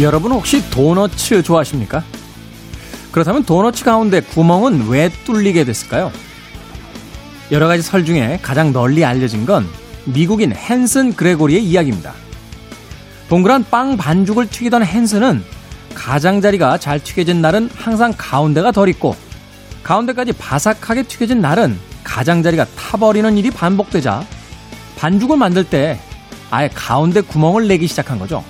여러분 혹시 도너츠 좋아하십니까? 그렇다면 도너츠 가운데 구멍은 왜 뚫리게 됐을까요? 여러 가지 설 중에 가장 널리 알려진 건 미국인 헨슨 그레고리의 이야기입니다. 동그란 빵 반죽을 튀기던 헨슨은 가장자리가 잘 튀겨진 날은 항상 가운데가 덜 있고 가운데까지 바삭하게 튀겨진 날은 가장자리가 타버리는 일이 반복되자 반죽을 만들 때 아예 가운데 구멍을 내기 시작한 거죠.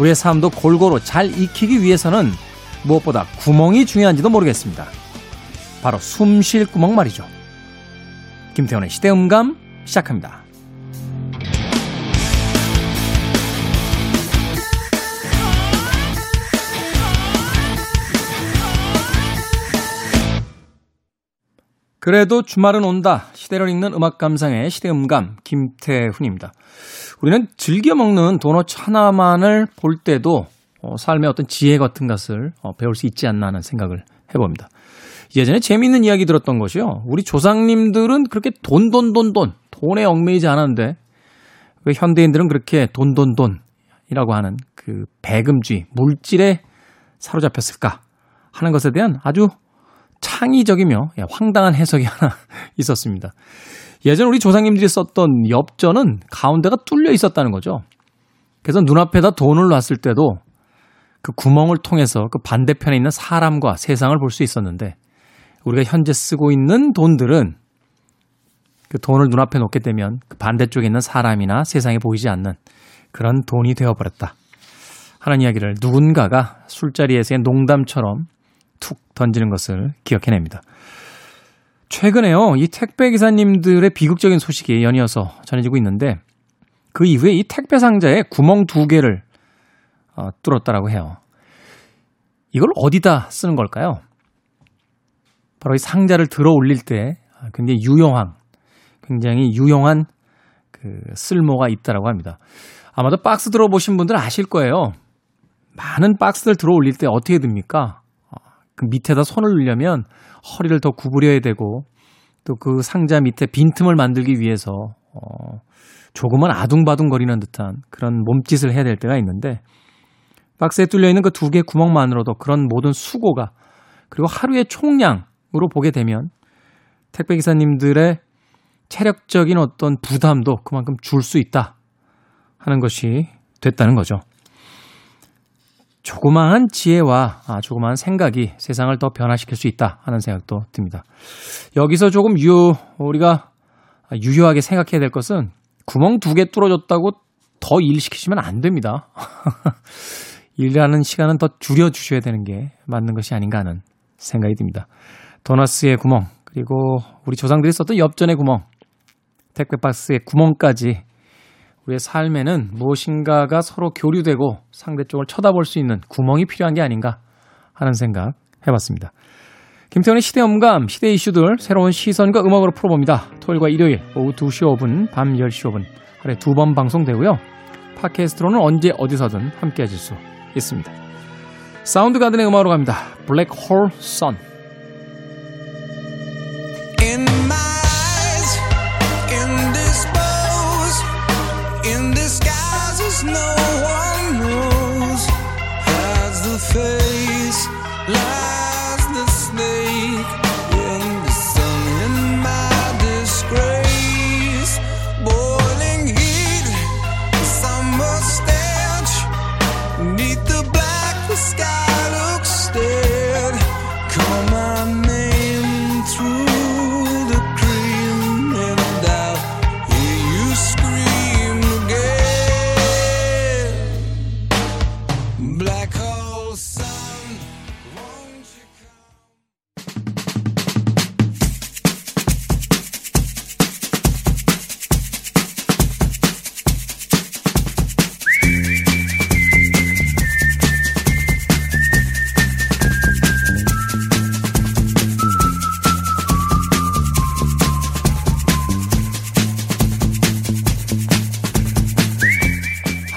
우리의 삶도 골고루 잘 익히기 위해서는 무엇보다 구멍이 중요한지도 모르겠습니다. 바로 숨 쉴 구멍 말이죠. 김태훈의 시대음감 시작합니다. 그래도 주말은 온다. 시대를 읽는 음악 감상의 시대음감 김태훈입니다. 우리는 즐겨 먹는 도넛 하나만을 볼 때도 어, 삶의 어떤 지혜 같은 것을 어, 배울 수 있지 않나 하는 생각을 해봅니다. 예전에 재미있는 이야기 들었던 것이요. 우리 조상님들은 그렇게 돈, 돈, 돈, 돈, 돈에 얽매이지 않았는데 왜 현대인들은 그렇게 돈, 돈, 돈이라고 하는 그 배금주의, 물질에 사로잡혔을까 하는 것에 대한 아주 창의적이며 예, 황당한 해석이 하나 있었습니다. 예전 우리 조상님들이 썼던 엽전은 가운데가 뚫려 있었다는 거죠. 그래서 눈앞에다 돈을 놨을 때도 그 구멍을 통해서 그 반대편에 있는 사람과 세상을 볼 수 있었는데 우리가 현재 쓰고 있는 돈들은 그 돈을 눈앞에 놓게 되면 그 반대쪽에 있는 사람이나 세상에 보이지 않는 그런 돈이 되어버렸다. 하는 이야기를 누군가가 술자리에서의 농담처럼 툭 던지는 것을 기억해냅니다. 최근에요, 이 택배 기사님들의 비극적인 소식이 연이어서 전해지고 있는데 그 이후에 이 택배 상자에 구멍 두 개를 어, 뚫었다라고 해요. 이걸 어디다 쓰는 걸까요? 바로 이 상자를 들어 올릴 때 굉장히 유용한, 굉장히 유용한 그 쓸모가 있다라고 합니다. 아마도 박스 들어보신 분들은 아실 거예요. 많은 박스를 들어 올릴 때 어떻게 됩니까? 어, 그 밑에다 손을 넣으려면 허리를 더 구부려야 되고 또 그 상자 밑에 빈틈을 만들기 위해서 어, 조금은 아둥바둥거리는 듯한 그런 몸짓을 해야 될 때가 있는데 박스에 뚫려 있는 그 두 개 구멍만으로도 그런 모든 수고가 그리고 하루의 총량으로 보게 되면 택배 기사님들의 체력적인 어떤 부담도 그만큼 줄 수 있다 하는 것이 됐다는 거죠. 조그마한 지혜와 아, 조그마한 생각이 세상을 더 변화시킬 수 있다 하는 생각도 듭니다. 여기서 조금 유 우리가 유효하게 생각해야 될 것은 구멍 두 개 뚫어졌다고 더 일 시키시면 안 됩니다. 일하는 시간은 더 줄여 주셔야 되는 게 맞는 것이 아닌가 하는 생각이 듭니다. 도너스의 구멍 그리고 우리 조상들이 썼던 엽전의 구멍 택배 박스의 구멍까지 우리의 삶에는 무엇인가가 서로 교류되고 상대쪽을 쳐다볼 수 있는 구멍이 필요한 게 아닌가 하는 생각 해봤습니다. 김태훈의 시대 음감, 시대 이슈들 새로운 시선과 음악으로 풀어봅니다. 토요일과 일요일 오후 2시 5분, 밤 10시 5분 하루에 두 번 방송되고요. 팟캐스트로는 언제 어디서든 함께 하실 수 있습니다. 사운드 가든의 음악으로 갑니다. 블랙홀 선. Love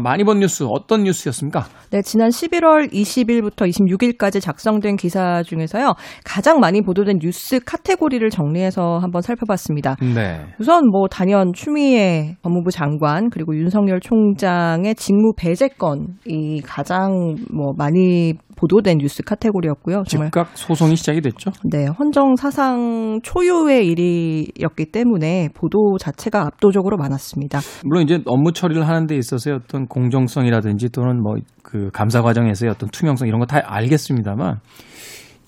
많이 본 뉴스 어떤 뉴스였습니까? 네, 지난 11월 20일부터 26일까지 작성된 기사 중에서요. 가장 많이 보도된 뉴스 카테고리를 정리해서 한번 살펴봤습니다. 네. 우선 뭐 단연 추미애 법무부 장관 그리고 윤석열 총장의 직무 배제 건이 가장 뭐 많이 보도된 뉴스 카테고리였고요. 정말 즉각 소송이 시작이 됐죠. 네, 헌정 사상 초유의 일이었기 때문에 보도 자체가 압도적으로 많았습니다. 물론 이제 업무 처리를 하는 데 있어서의 어떤 공정성이라든지 또는 뭐 그 감사 과정에서의 어떤 투명성 이런 거 다 알겠습니다만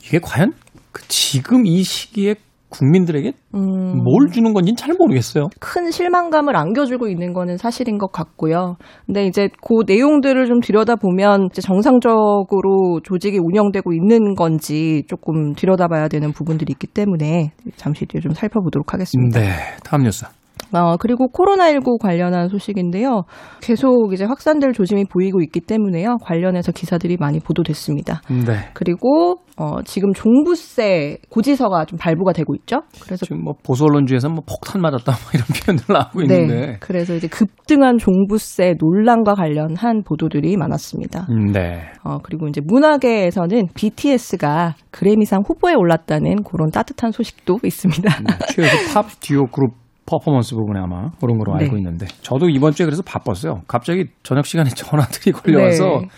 이게 과연 그 지금 이 시기에 국민들에게 음. 뭘 주는 건지는 잘 모르겠어요. 큰 실망감을 안겨주고 있는 거는 사실인 것 같고요. 근데 이제 그 내용들을 좀 들여다보면 이제 정상적으로 조직이 운영되고 있는 건지 조금 들여다봐야 되는 부분들이 있기 때문에 잠시 뒤에 좀 살펴보도록 하겠습니다. 네. 다음 뉴스. 어, 그리고 코로나19 관련한 소식인데요. 계속 이제 확산될 조짐이 보이고 있기 때문에요. 관련해서 기사들이 많이 보도됐습니다. 네. 그리고 어, 지금 종부세 고지서가 좀 발부가 되고 있죠. 그래서 지금 뭐 보수 언론주에서 뭐 폭탄 맞았다 뭐 이런 표현들 나오고 네. 있는데. 그래서 이제 급등한 종부세 논란과 관련한 보도들이 많았습니다. 음, 네. 어, 그리고 이제 문화계에서는 BTS가 그래미상 후보에 올랐다는 그런 따뜻한 소식도 있습니다. 네, 최소 팝 듀오 그룹 퍼포먼스 부분에 아마 그런 거로 네. 알고 있는데 저도 이번 주에 그래서 바빴어요. 갑자기 저녁 시간에 전화들이 걸려와서 네.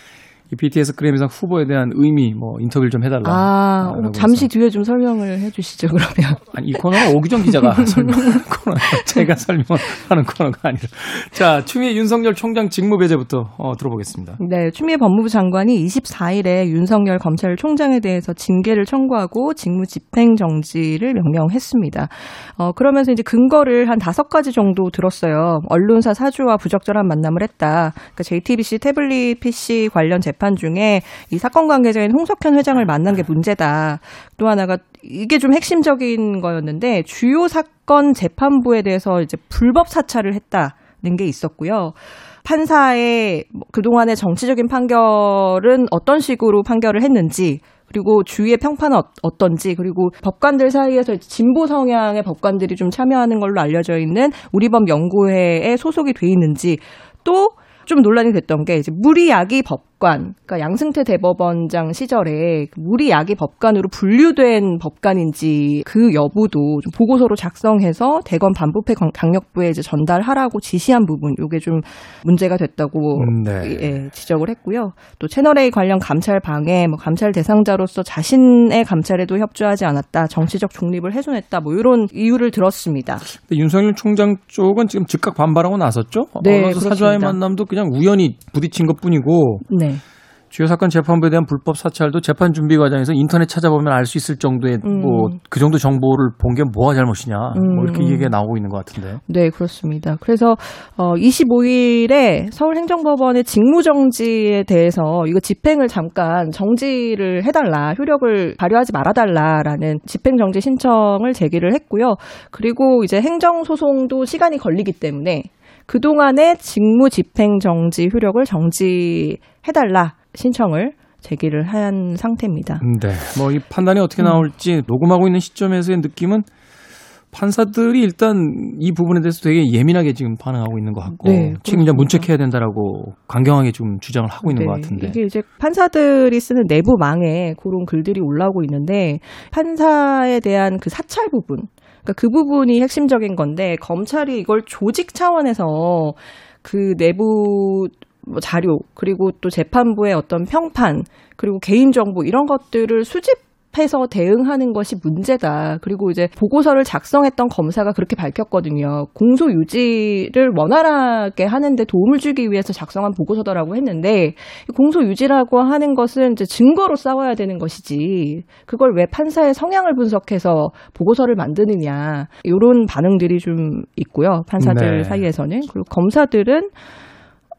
이 BTS 그래미상 후보에 대한 의미 뭐 인터뷰를 좀 해달라. 아, 어, 잠시 해서. 뒤에 좀 설명을 해주시죠 그러면. 아니 이 코너는 오기정 기자가 설명하는 코너, 제가 설명하는 코너가 아니라. 자 추미애 윤석열 총장 직무 배제부터 어, 들어보겠습니다. 네, 추미애 법무부 장관이 24일에 윤석열 검찰총장에 대해서 징계를 청구하고 직무 집행 정지를 명령했습니다. 어, 그러면서 이제 근거를 한 다섯 가지 정도 들었어요. 언론사 사주와 부적절한 만남을 했다. 그러니까 JTBC 태블릿 PC 관련 제 재판 중에 이 사건 관계자인 홍석현 회장을 만난 게 문제다. 또 하나가 이게 좀 핵심적인 거였는데 주요 사건 재판부에 대해서 이제 불법 사찰을 했다는 게 있었고요. 판사의 뭐 그동안의 정치적인 판결은 어떤 식으로 판결을 했는지 그리고 주위의 평판은 어, 떤지 그리고 법관들 사이에서 진보 성향의 법관들이 좀 참여하는 걸로 알려져 있는 우리법 연구회에 소속이 돼 있는지 또 좀 논란이 됐던 게 이제 무리야기 법 관, 그러니까 양승태 대법원장 시절에 그 무리야기 법관으로 분류된 법관인지 그 여부도 좀 보고서로 작성해서 대검 반부패 강력부에 이제 전달하라고 지시한 부분, 요게 좀 문제가 됐다고 음, 네. 예, 지적을 했고요. 또 채널 A 관련 감찰 방해, 뭐 감찰 대상자로서 자신의 감찰에도 협조하지 않았다, 정치적 중립을 훼손했다, 뭐 이런 이유를 들었습니다. 윤석열 총장 쪽은 지금 즉각 반발하고 나섰죠. 네, 사주와의 만남도 그냥 우연히 부딪힌 것 뿐이고 네. 주요 사건 재판부에 대한 불법 사찰도 재판 준비 과정에서 인터넷 찾아보면 알 수 있을 정도의 음. 뭐그 정도 정보를 본 게 뭐가 잘못이냐 음. 뭐 이렇게 음. 얘기가 나오고 있는 것 같은데. 네 그렇습니다. 그래서 어 25일에 서울행정법원의 직무정지에 대해서 이거 집행을 잠깐 정지를 해달라 효력을 발휘하지 말아달라라는 집행정지 신청을 제기를 했고요. 그리고 이제 행정소송도 시간이 걸리기 때문에 그동안의 직무 집행 정지 효력을 정지해달라 신청을 제기를 한 상태입니다. 네. 뭐 이 판단이 어떻게 나올지 녹음하고 있는 시점에서의 느낌은 판사들이 일단 이 부분에 대해서 되게 예민하게 지금 반응하고 있는 것 같고 네, 책임자 문책해야 된다라고 강경하게 좀 주장을 하고 있는 네, 것 같은데 이게 이제 판사들이 쓰는 내부망에 그런 글들이 올라오고 있는데 판사에 대한 그 사찰 부분 그러니까 그 부분이 핵심적인 건데 검찰이 이걸 조직 차원에서 그 내부 뭐 자료 그리고 또 재판부의 어떤 평판 그리고 개인 정보 이런 것들을 수집 해서 대응하는 것이 문제다. 그리고 이제 보고서를 작성했던 검사가 그렇게 밝혔거든요. 공소 유지를 원활하게 하는데 도움을 주기 위해서 작성한 보고서더라고 했는데 공소 유지라고 하는 것은 이제 증거로 싸워야 되는 것이지 그걸 왜 판사의 성향을 분석해서 보고서를 만드느냐 이런 반응들이 좀 있고요. 판사들 네. 사이에서는 그리고 검사들은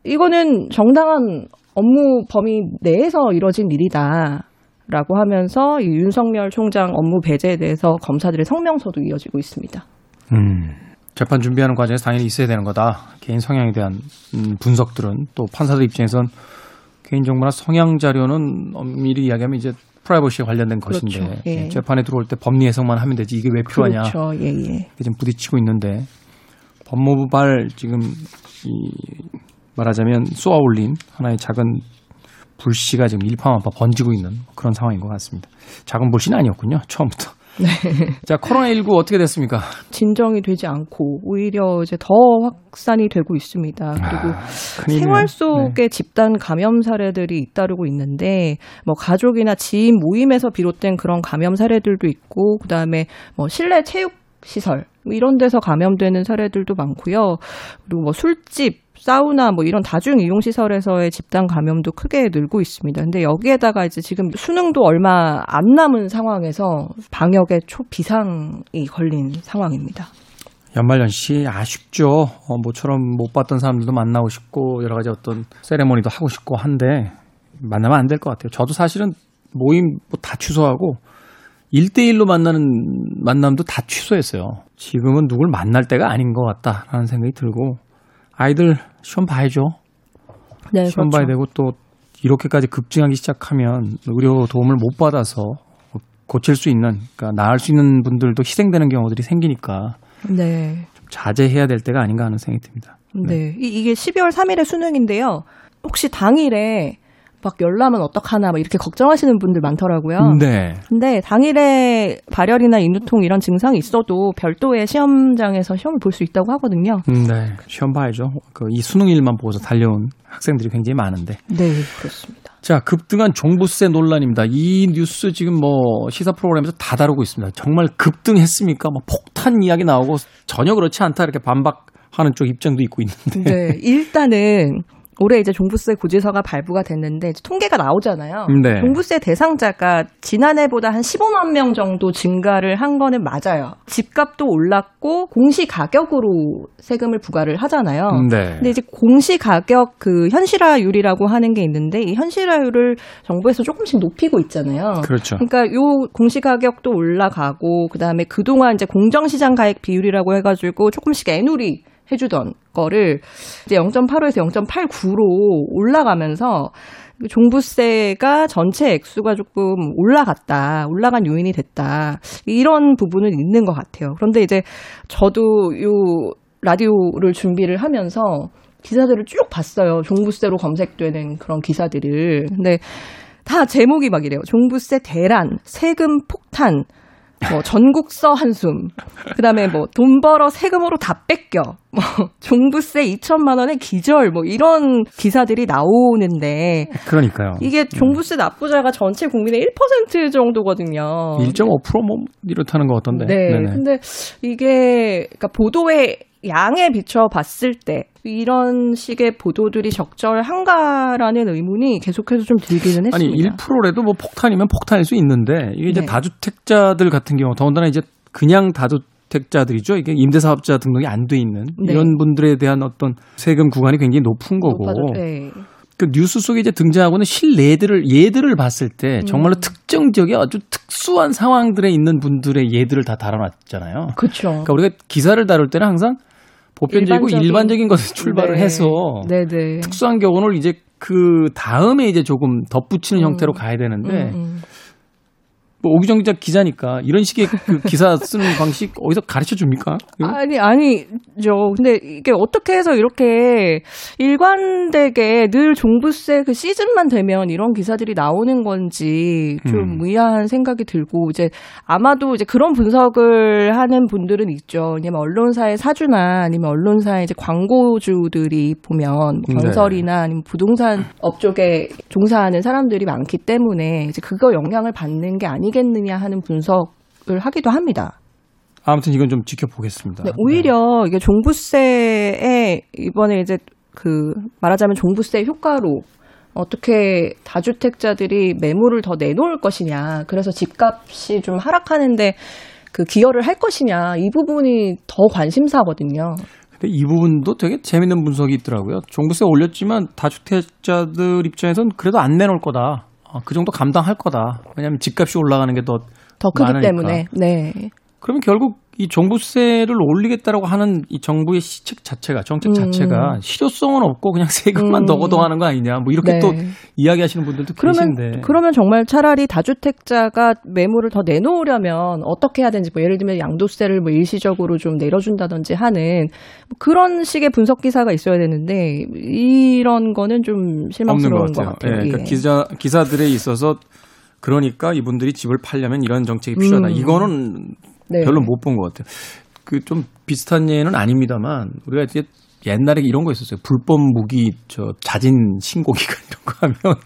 이거는 정당한 업무 범위 내에서 이뤄진 일이다. 라고 하면서 이 윤석열 총장 업무 배제에 대해서 검사들의 성명서도 이어지고 있습니다. 음, 재판 준비하는 과정에서 당연히 있어야 되는 거다. 개인 성향에 대한 음, 분석들은 또 판사들 입장에선 개인 정보나 성향 자료는 엄밀히 이야기하면 이제 프라이버시에 관련된 것인데 그렇죠. 예. 재판에 들어올 때 법리 해석만 하면 되지 이게 왜 필요하냐 그렇죠. 예, 예. 이게 지금 부딪히고 있는데 법무부발 지금 이 말하자면 쏘아올린 하나의 작은 불씨가 지금 일파만파 번지고 있는 그런 상황인 것 같습니다. 작은 불씨는 아니었군요. 처음부터. 네. 자, 코로나19 어떻게 됐습니까? 진정이 되지 않고 오히려 이제 더 확산이 되고 있습니다. 그리고 아. 생활 속에 집단 감염 사례들이 잇따르고 있는데 뭐 가족이나 지인 모임에서 비롯된 그런 감염 사례들도 있고 그다음에 뭐 실내 체육 시설 뭐 이런 데서 감염되는 사례들도 많고요. 그리고 뭐 술집, 사우나 뭐 이런 다중 이용 시설에서의 집단 감염도 크게 늘고 있습니다. 근데 여기에다가 이제 지금 수능도 얼마 안 남은 상황에서 방역에 초비상이 걸린 상황입니다. 연말연 시 아쉽죠. 어, 모처럼 못 봤던 사람들도 만나고 싶고 여러 가지 어떤 세레모니도 하고 싶고 한데 만나면 안 될 것 같아요. 저도 사실은 모임 뭐 다 취소하고 1대1로 만나는 만남도 다 취소했어요. 지금은 누굴 만날 때가 아닌 것 같다라는 생각이 들고 아이들 시험 봐야죠. 네, 시험 봐야 되고 또 이렇게까지 급증하기 시작하면 의료 도움을 못 받아서 고칠 수 있는 그러니까 나을 수 있는 분들도 희생되는 경우들이 생기니까 네. 자제해야 될 때가 아닌가 하는 생각이 듭니다. 네. 이, 이게 12월 3일에 수능인데요. 혹시 당일에 막 열나면 어떡하나 막 이렇게 걱정하시는 분들 많더라고요. 네. 근데 당일에 발열이나 인후통 이런 증상이 있어도 별도의 시험장에서 시험을 볼 수 있다고 하거든요. 네. 시험 봐야죠. 그 이 수능일만 보고서 달려온 학생들이 굉장히 많은데. 네, 그렇습니다. 자, 급등한 종부세 논란입니다. 이 뉴스 지금 뭐 시사 프로그램에서 다 다루고 있습니다. 정말 급등했습니까? 뭐 폭탄 이야기 나오고 전혀 그렇지 않다 이렇게 반박 하는 쪽 입장도 있고 있는데. 네, 일단은 올해 이제 종부세 고지서가 발부가 됐는데 통계가 나오잖아요. 네. 종부세 대상자가 지난해보다 한 15만 명 정도 증가를 한 거는 맞아요. 집값도 올랐고 공시 가격으로 세금을 부과를 하잖아요. 네. 근데 이제 공시 가격 그 현실화율이라고 하는 게 있는데 이 현실화율을 정부에서 조금씩 높이고 있잖아요. 그렇죠. 그러니까 요 공시 가격도 올라가고 그다음에 그동안 이제 공정시장 가액 비율이라고 해 가지고 조금씩 애누리 해주던 거를 이제 0.85에서 0.89로 올라가면서 종부세가 전체 액수가 조금 올라갔다, 올라간 요인이 됐다 이런 부분은 있는 것 같아요. 그런데 이제 저도 요 라디오를 준비를 하면서 기사들을 쭉 봤어요. 종부세로 검색되는 그런 기사들을. 근데 다 제목이 막 이래요. 종부세 대란, 세금 폭탄, 뭐 전국서 한숨, 그다음에 뭐 돈 벌어 세금으로 다 뺏겨, 뭐 종부세 2천만 원의 기절, 뭐 이런 기사들이 나오는데 그러니까요. 이게 종부세 납부자가 전체 국민의 1% 정도거든요. 1.5%뭐 이렇다는 것 같던데. 네. 네네. 근데 이게 그러니까 보도의 양에 비춰 봤을 때 이런 식의 보도들이 적절한가라는 의문이 계속해서 좀 들기는 아니 했습니다. 1%라도 뭐 폭탄이면 폭탄일 수 있는데 이게 이제 네. 다주택자들 같은 경우 더군다나 이제 그냥 다주 택자들이죠. 이게 임대사업자 등록이 안 돼 있는 네. 이런 분들에 대한 어떤 세금 구간이 굉장히 높은 거고 높아져- 네. 그 뉴스 속에 이제 등장하고는 실례들을 예들을 봤을 때 정말로 음. 특정 지역에 아주 특수한 상황들에 있는 분들의 예들을 다 다뤄놨잖아요. 그렇죠. 그러니까 우리가 기사를 다룰 때는 항상 보편적이고 일반적인- 일반적인 것에 출발을 네. 해서 네네. 특수한 경우를 이제 그 다음에 이제 조금 덧붙이는 음. 형태로 가야 되는데 음, 음. 뭐 옥유정 기자 기자니까 이런 식의 그 기사 쓰는 방식 어디서 가르쳐 줍니까? 아니 아니죠. 근데 이게 어떻게 해서 이렇게 일관되게 늘 종부세 그 시즌만 되면 이런 기사들이 나오는 건지 좀 음. 의아한 생각이 들고 이제 아마도 이제 그런 분석을 하는 분들은 있죠. 왜냐면 언론사의 사주나 아니면 언론사의 이제 광고주들이 보면 뭐 네. 건설이나 아니면 부동산 업 쪽에 종사하는 사람들이 많기 때문에 이제 그거 영향을 받는 게 아니겠느냐 하는 분석을 하기도 합니다. 아무튼 이건 좀 지켜보겠습니다. 네, 오히려 이게 종부세에 이번에 이제 그 말하자면 종부세 효과로 어떻게 다주택자들이 매물을 더 내놓을 것이냐. 그래서 집값이 좀 하락하는데 그 기여를 할 것이냐. 이 부분이 더 관심사거든요. 근데 이 부분도 되게 재밌는 분석이 있더라고요. 종부세 올렸지만 다주택자들 입장에선 그래도 안 내놓을 거다. 아, 그 정도 감당할 거다. 왜냐하면 집값이 올라가는 게 더 더 크기 많으니까. 때문에. 네. 그러면 결국 이 종부세를 올리겠다라고 하는 이 정부의 시책 자체가 정책 자체가 음. 실효성은 없고 그냥 세금만 음. 더 걷어가는 거 아니냐 뭐 이렇게 네. 또 이야기하시는 분들도 그러면, 계신데 그러면 정말 차라리 다주택자가 매물을 더 내놓으려면 어떻게 해야 되는지 뭐 예를 들면 양도세를 뭐 일시적으로 좀 내려준다든지 하는 뭐 그런 식의 분석 기사가 있어야 되는데 이런 거는 좀 실망스러운 것, 것 같아요. 네, 그러니까 예. 기자 기사들에 있어서 그러니까 이분들이 집을 팔려면 이런 정책이 필요하다. 음. 이거는 네. 별로 못 본 것 같아요. 그 좀 비슷한 예는 아닙니다만 우리가 이제 옛날에 이런 거 있었어요. 불법 무기 저 자진 신고 기간 이런 거 하면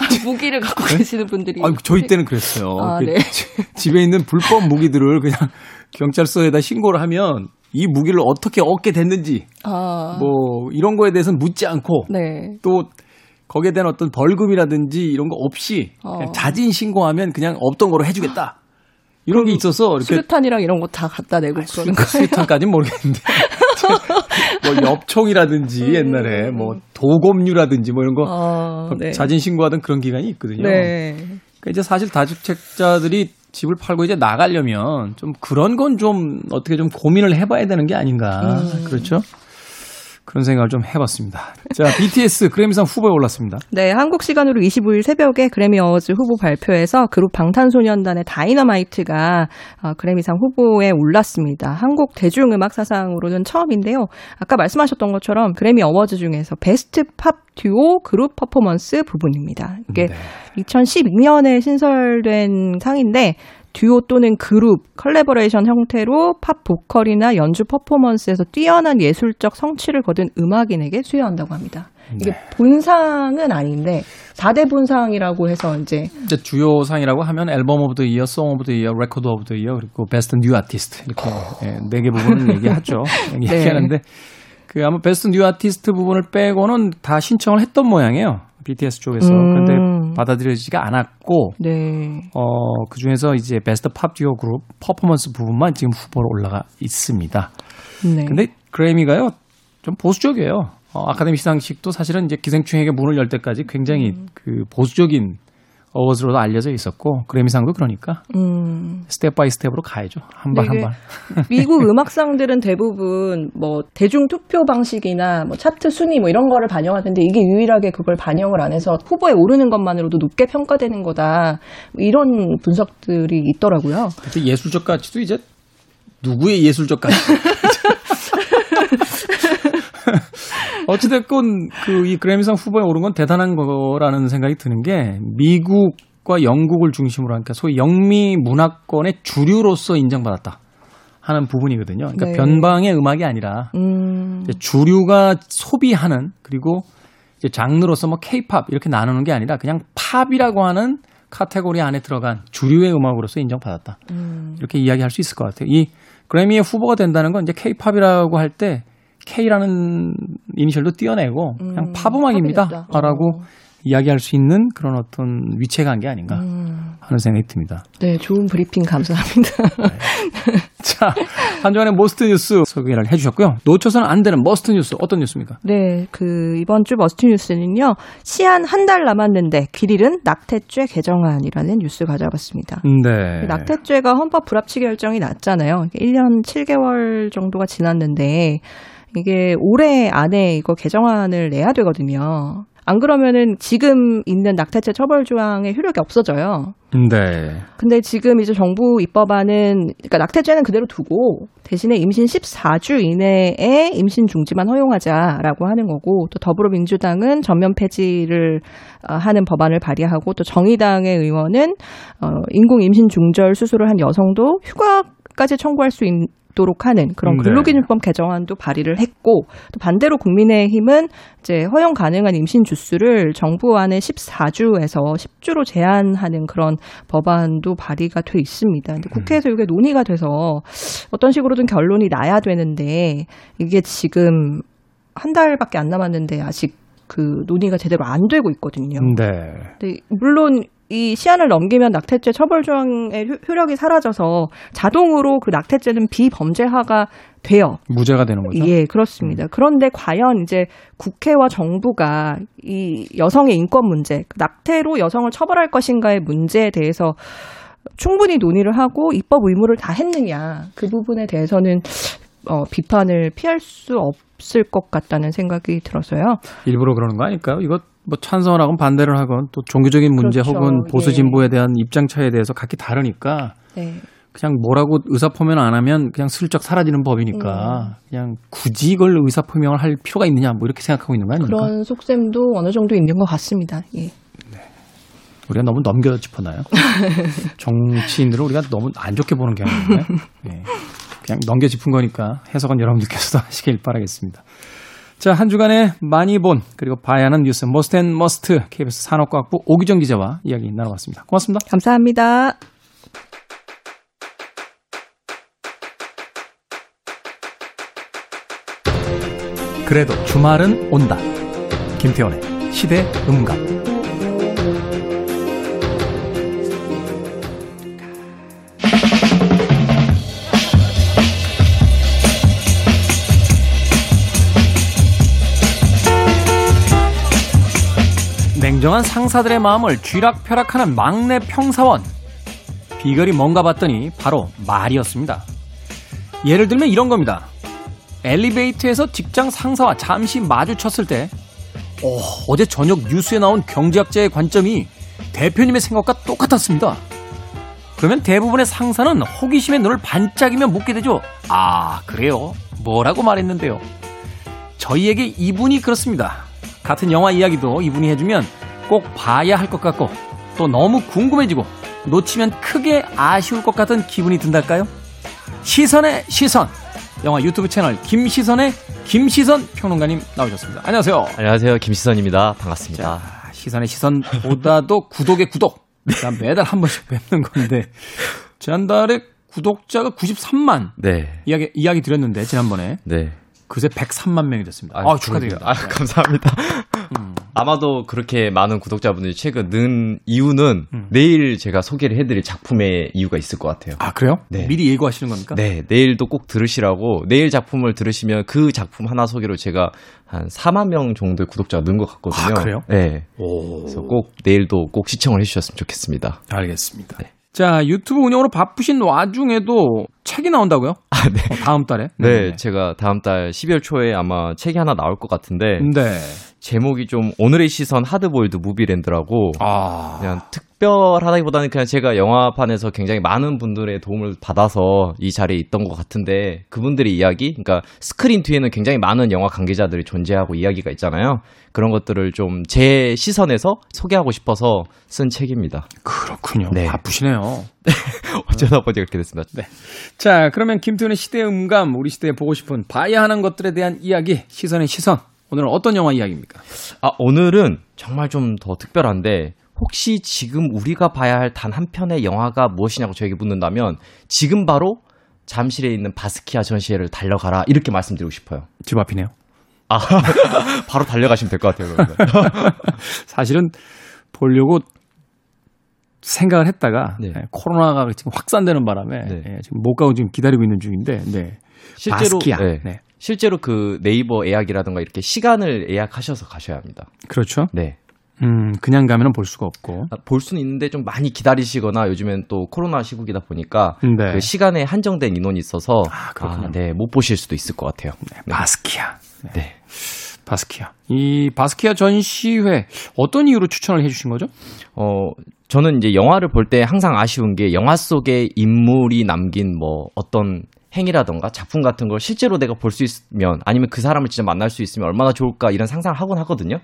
아, 무기를 갖고 네? 계시는 분들이 아, 저희 때는 그랬어요. 아, 그 네. 집에 있는 불법 무기들을 그냥 경찰서에다 신고를 하면 이 무기를 어떻게 얻게 됐는지 아. 뭐 이런 거에 대해서는 묻지 않고 네. 또 거기에 대한 어떤 벌금이라든지 이런 거 없이 어. 자진 신고하면 그냥 없던 거로 해주겠다. 이런 게 있어서 이렇게 수류탄이랑 이런 거 다 갖다 내고 그러는 거 수류탄까지는 모르겠는데 뭐 엽총이라든지 음. 옛날에 뭐 도검류라든지 뭐 이런 거 어, 네. 자진 신고하던 그런 기간이 있거든요. 네. 그러니까 이제 사실 다주택자들이 집을 팔고 이제 나가려면 좀 그런 건 좀 어떻게 좀 고민을 해봐야 되는 게 아닌가 음. 그렇죠? 그런 생각을 좀 해봤습니다. 자, BTS 그래미상 후보에 올랐습니다. 네, 한국 시간으로 25일 새벽에 Grammy Awards 후보 발표에서 그룹 방탄소년단의 Dynamite가 어, 그래미상 후보에 올랐습니다. 한국 대중음악 사상으로는 처음인데요. 아까 말씀하셨던 것처럼 Grammy Awards 중에서 Best Pop Duo Group Performance 부분입니다. 이게 네. 2012년에 신설된 상인데 듀오 또는 그룹, 컬래버레이션 형태로 팝 보컬이나 연주 퍼포먼스에서 뛰어난 예술적 성취를 거둔 음악인에게 수여한다고 합니다. 이게 네. 본상은 아닌데 4대 본상이라고 해서 이제 이제 주요 상이라고 하면 Album of the Year, Song of the Year, Record of the Year 그리고 Best New Artist 이렇게 예, 네개 부분을 얘기하죠. 네. 얘기하는데 그 아마 Best New Artist 부분을 빼고는 다 신청을 했던 모양이에요. BTS 쪽에서. 음. 그런데 받아들여지지가 않았고, 네. 어, 그 중에서 이제 Best Pop Duo Group Performance 부분만 지금 후보로 올라가 있습니다. 네. 근데 그래미가요, 좀 보수적이에요. 어, 아카데미 시상식도 사실은 이제 기생충에게 문을 열 때까지 굉장히 음. 그 보수적인 awards로도 알려져 있었고 그래미상도 그러니까 음. step by step으로 가야죠 한 발 한 발. 미국 음악상들은 대부분 뭐 대중 투표 방식이나 뭐 차트 순위 뭐 이런 거를 반영하는데 이게 유일하게 그걸 반영을 안 해서 후보에 오르는 것만으로도 높게 평가되는 거다 뭐 이런 분석들이 있더라고요. 예술적 가치도 이제 누구의 예술적 가치? 어찌됐건 그 이 그래미상 후보에 오른 건 대단한 거라는 생각이 드는 게 미국 과 영국을 중심으로 하니까 소위 영미 문화권의 주류로서 인정받았다. 하는 부분이거든요. 그러니까 네. 변방의 음악이 아니라 음. 주류가 소비하는 그리고 이제 장르로서 뭐 케이팝 이렇게 나누는 게 아니라 그냥 팝이라고 하는 카테고리 안에 들어간 주류의 음악으로서 인정받았다. 음. 이렇게 이야기할 수 있을 것 같아요. 이 그래미의 후보가 된다는 건 이제 케이팝이라고 할 때 K라는 이니셜도 떼어내고 그냥 음, 팝음악입니다라고 어. 이야기할 수 있는 그런 어떤 위치에 간게 아닌가 음. 하는 생각이 듭니다. 네, 좋은 브리핑 감사합니다. 네. 자, 한 주간의 must 뉴스 소개를 해주셨고요. 놓쳐서는 안 되는 must 뉴스 어떤 뉴스입니까? 네, 그 이번 주 must 뉴스는요. 시한 한 달 남았는데 길일은 낙태죄 개정안이라는 뉴스 가져와봤습니다. 네. 낙태죄가 헌법 불합치 결정이 났잖아요. 1년 7개월 정도가 지났는데 이게 올해 안에 이거 개정안을 내야 되거든요. 안 그러면은 지금 있는 낙태죄 처벌 조항의 효력이 없어져요. 네. 근데 지금 이제 정부 입법안은 그러니까 낙태죄는 그대로 두고 대신에 임신 14주 이내에 임신 중지만 허용하자라고 하는 거고 또 더불어민주당은 전면 폐지를 어, 하는 법안을 발의하고 또 정의당의 의원은 어 인공 임신 중절 수술을 한 여성도 휴가 까지 청구할 수 있, 있도록 하는 그런 음, 네. 근로기준법 개정안도 발의를 했고 또 반대로 국민의힘은 이제 허용 가능한 임신 주수를 정부안에 14주에서 10주로 제한하는 그런 법안도 발의가 돼 있습니다. 근데 국회에서 이게 논의가 돼서 어떤 식으로든 결론이 나야 되는데 이게 지금 한 달밖에 안 남았는데 아직 그 논의가 제대로 안 되고 있거든요. 네. 근데 물론 이 시한을 넘기면 낙태죄 처벌 조항의 효력이 사라져서 자동으로 그 낙태죄는 비범죄화가 돼요. 무죄가 되는 거죠? 예, 그렇습니다. 음. 그런데 과연 이제 국회와 정부가 이 여성의 인권 문제, 낙태로 여성을 처벌할 것인가의 문제에 대해서 충분히 논의를 하고 입법 의무를 다 했느냐 그 부분에 대해서는 어, 비판을 피할 수 없을 것 같다는 생각이 들어서요. 일부러 그러는 거 아닐까요? 이거 뭐 찬성을 하건 반대를 하건 또 종교적인 문제 그렇죠. 혹은 보수 예. 진보에 대한 입장 차이에 대해서 각기 다르니까 네. 그냥 뭐라고 의사 표명 안 하면 그냥 슬쩍 사라지는 법이니까 그냥 굳이 이걸 의사 표명을 할 필요가 있느냐 뭐 이렇게 생각하고 있는 거 아닙니까? 그런 속셈도 어느 정도 있는 것 같습니다. 예. 우리가 너무 넘겨 짚었나요? 정치인들을 우리가 너무 안 좋게 보는 경향인가요? 네. 그냥 넘겨 짚은 거니까 해석은 여러분들께서도 하시길 바라겠습니다. 자, 한 주간에 많이 본 그리고 봐야 하는 뉴스 must and must KBS 산업과학부 오기정 기자와 이야기 나눠봤습니다. 고맙습니다. 감사합니다. 그래도 주말은 온다. 김태원의 시대 음감. 냉정한 상사들의 마음을 쥐락펴락하는 막내 평사원. 비결이 뭔가 봤더니 바로 말이었습니다. 예를 들면 이런 겁니다. 엘리베이터에서 직장 상사와 잠시 마주쳤을 때, 어, 제 저녁 뉴스에 나온 경제학자의 관점이 대표님의 생각과 똑같았습니다. 그러면 대부분의 상사는 호기심에 눈을 반짝이며 묻게 되죠. 아, 그래요? 뭐라고 말했는데요? 저희에게 이분이 그렇습니다. 같은 영화 이야기도 이분이 해주면 꼭 봐야 할 것 같고, 또 너무 궁금해지고, 놓치면 크게 아쉬울 것 같은 기분이 든달까요? 시선의 시선. 영화 유튜브 채널 김시선의 김시선 평론가님 나오셨습니다. 안녕하세요. 안녕하세요. 김시선입니다. 반갑습니다. 자, 시선의 시선보다도 구독의 구독. 자, 매달 한 번씩 뵙는 건데 지난달에 구독자가 93만 네. 이야기 이야기 드렸는데 지난번에 네. 그새 103만 명이 됐습니다. 아, 축하드립니다. 아, 감사합니다. 음. 아마도 그렇게 많은 구독자분들이 최근 는 이유는 음. 내일 제가 소개를 해드릴 작품의 이유가 있을 것 같아요. 아, 그래요? 네. 미리 예고하시는 겁니까? 네, 내일도 꼭 들으시라고 내일 작품을 들으시면 그 작품 하나 소개로 제가 한 4만 명 정도의 구독자가 는 것 같거든요. 아, 그래요? 네. 오. 그래서 꼭 내일도 꼭 시청을 해주셨으면 좋겠습니다. 알겠습니다. 네. 자, 유튜브 운영으로 바쁘신 와중에도 책이 나온다고요? 아, 네. 어, 다음 달에? 네, 제가 다음 달 12월 초에 아마 책이 하나 나올 것 같은데 네. 제목이 좀 오늘의 시선 하드보일드 무비랜드라고 아. 그냥 특 별하다기보다는 그냥 제가 영화판에서 굉장히 많은 분들의 도움을 받아서 이 자리에 있던 것 같은데 그분들의 이야기, 그러니까 스크린 뒤에는 굉장히 많은 영화 관계자들이 존재하고 이야기가 있잖아요. 그런 것들을 좀 제 시선에서 소개하고 싶어서 쓴 책입니다. 그렇군요. 네. 바쁘시네요. 어쩌다 보니 그렇게 됐습니다. 네. 자, 그러면 김태훈의 시대 음감, 우리 시대에 보고 싶은 봐야 하는 것들에 대한 이야기, 시선의 시선. 오늘은 어떤 영화 이야기입니까? 아, 오늘은 정말 좀 더 특별한데 혹시 지금 우리가 봐야 할 단 한 편의 영화가 무엇이냐고 저에게 묻는다면 지금 바로 잠실에 있는 바스키아 전시회를 달려가라 이렇게 말씀드리고 싶어요. 집 앞이네요. 아, 바로 달려가시면 될 것 같아요. 사실은 보려고 생각을 했다가 네. 예, 코로나가 지금 확산되는 바람에 네. 예, 지금 못 가고 지금 기다리고 있는 중인데, 네. 실제로 바스키아. 네. 네. 실제로 그 네이버 예약이라든가 이렇게 시간을 예약하셔서 가셔야 합니다. 그렇죠. 네. 음, 그냥 가면은 볼 수가 없고. 아, 볼 수는 있는데 좀 많이 기다리시거나 요즘엔 또 코로나 시국이다 보니까 네. 그 시간에 한정된 인원이 있어서 아. 아, 네, 못 보실 수도 있을 것 같아요. 네. 바스키아. 네. 네. 바스키아. 이 바스키아 전시회 어떤 이유로 추천을 해 주신 거죠? 어, 저는 이제 영화를 볼 때 항상 아쉬운 게 영화 속에 인물이 남긴 뭐 어떤 행위라던가 작품 같은 걸 실제로 내가 볼 수 있으면 아니면 그 사람을 진짜 만날 수 있으면 얼마나 좋을까 이런 상상을 하곤 하거든요.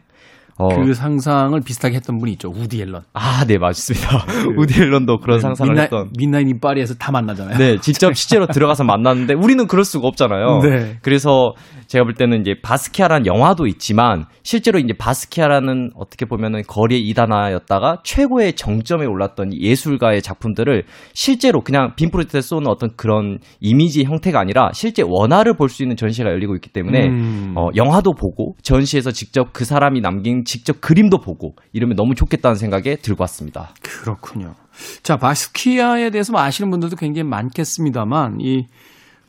어, 그 상상을 비슷하게 했던 분이 있죠. 우디 앨런. 아, 네, 맞습니다. 우디 앨런도 그런 상상을 민나, 했던. 민나인 인파리에서 다 만나잖아요. 네, 직접 실제로 들어가서 만났는데 우리는 그럴 수가 없잖아요. 네. 그래서 제가 볼 때는 이제 바스키아라는 영화도 있지만 실제로 이제 바스키아라는 어떻게 보면은 거리의 이단아였다가 최고의 정점에 올랐던 이 예술가의 작품들을 실제로 그냥 빔 프로젝트에 쏘는 어떤 그런 이미지 형태가 아니라 실제 원화를 볼 수 있는 전시가 열리고 있기 때문에 음. 어, 영화도 보고 전시에서 직접 그 사람이 남긴 직접 그림도 보고 이러면 너무 좋겠다는 생각에 들고 왔습니다. 그렇군요. 자, 바스키아에 대해서 뭐 아시는 분들도 굉장히 많겠습니다만, 이